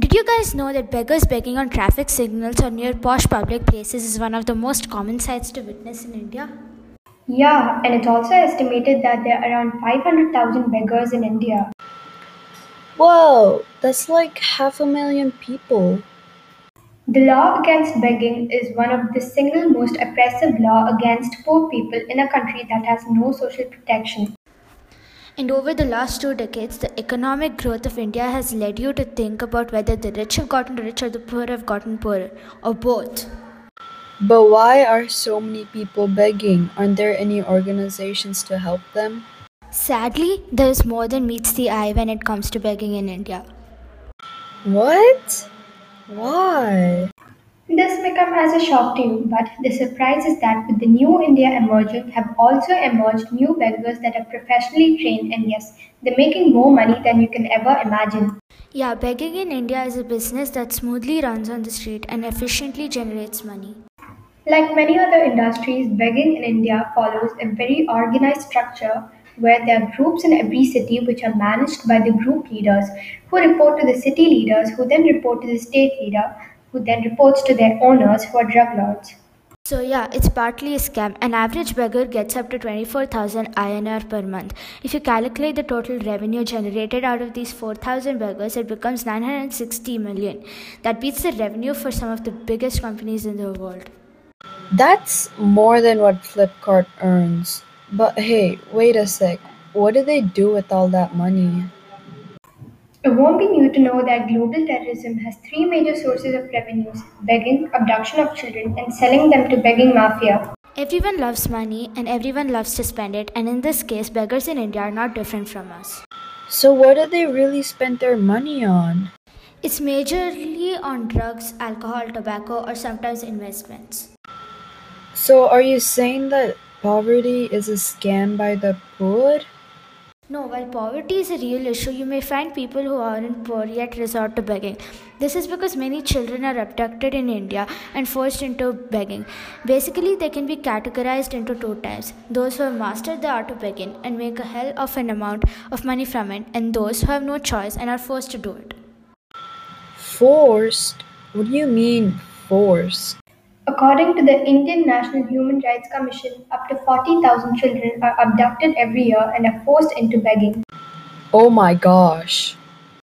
Did you guys know that beggars begging on traffic signals or near posh public places is one of the most common sights to witness in India? Yeah, and it's also estimated that there are around 500,000 beggars in India. Whoa, that's like half a million people. The law against begging is one of the single most oppressive law against poor people in a country that has no social protection. And over the last two decades, the economic growth of India has led you to think about whether the rich have gotten rich or the poor have gotten poorer, or both. But why are so many people begging? Aren't there any organizations to help them? Sadly, there is more than meets the eye when it comes to begging in India. What? Why? Come as a shock to you, but the surprise is that with the new India emerging, have also emerged new beggars that are professionally trained, and yes, they're making more money than you can ever imagine. Yeah, begging in India is a business that smoothly runs on the street and efficiently generates money. Like many other industries, begging in India follows a very organized structure where there are groups in every city which are managed by the group leaders who report to the city leaders who then report to the state leader who then reports to their owners who are drug lords. So yeah, it's partly a scam. An average beggar gets up to 24,000 INR per month. If you calculate the total revenue generated out of these 4,000 beggars, it becomes 960 million. That beats the revenue for some of the biggest companies in the world. That's more than what Flipkart earns. But hey, wait a sec. What do they do with all that money? It won't be new to know that global terrorism has three major sources of revenues begging, abduction of children, and selling them to begging mafia. Everyone loves money and everyone loves to spend it, and in this case, beggars in India are not different from us. So, what do they really spend their money on? It's majorly on drugs, alcohol, tobacco, or sometimes investments. So, are you saying that poverty is a scam by the poor? No, while poverty is a real issue, you may find people who aren't poor yet resort to begging. This is because many children are abducted in India and forced into begging. Basically, they can be categorized into two types those who have mastered the art of begging and make a hell of an amount of money from it, and those who have no choice and are forced to do it. Forced? What do you mean, forced? According to the Indian National Human Rights Commission, up to 40,000 children are abducted every year and are forced into begging. Oh my gosh.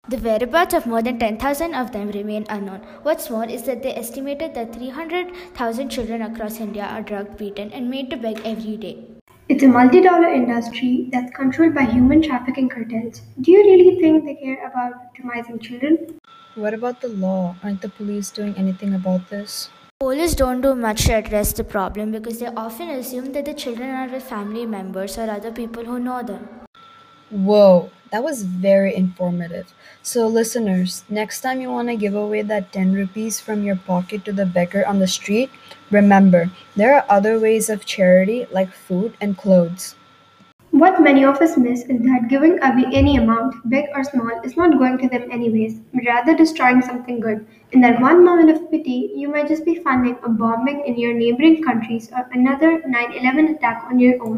The whereabouts of more than 10,000 of them remain unknown. What's more is that they estimated that 300,000 children across India are drugged, beaten, and made to beg every day. It's a multi dollar industry that's controlled by human trafficking cartels. Do you really think they care about victimizing children? What about the law? Aren't the police doing anything about this? Police don't do much to address the problem because they often assume that the children are with family members or other people who know them. Whoa, that was very informative. So, listeners, next time you want to give away that 10 rupees from your pocket to the beggar on the street, remember there are other ways of charity like food and clothes. What many of us miss is that giving away any amount, big or small, is not going to them anyways, but rather destroying something good. In that one moment of pity, you might just be funding a bombing in your neighboring countries or another 9 11 attack on your own.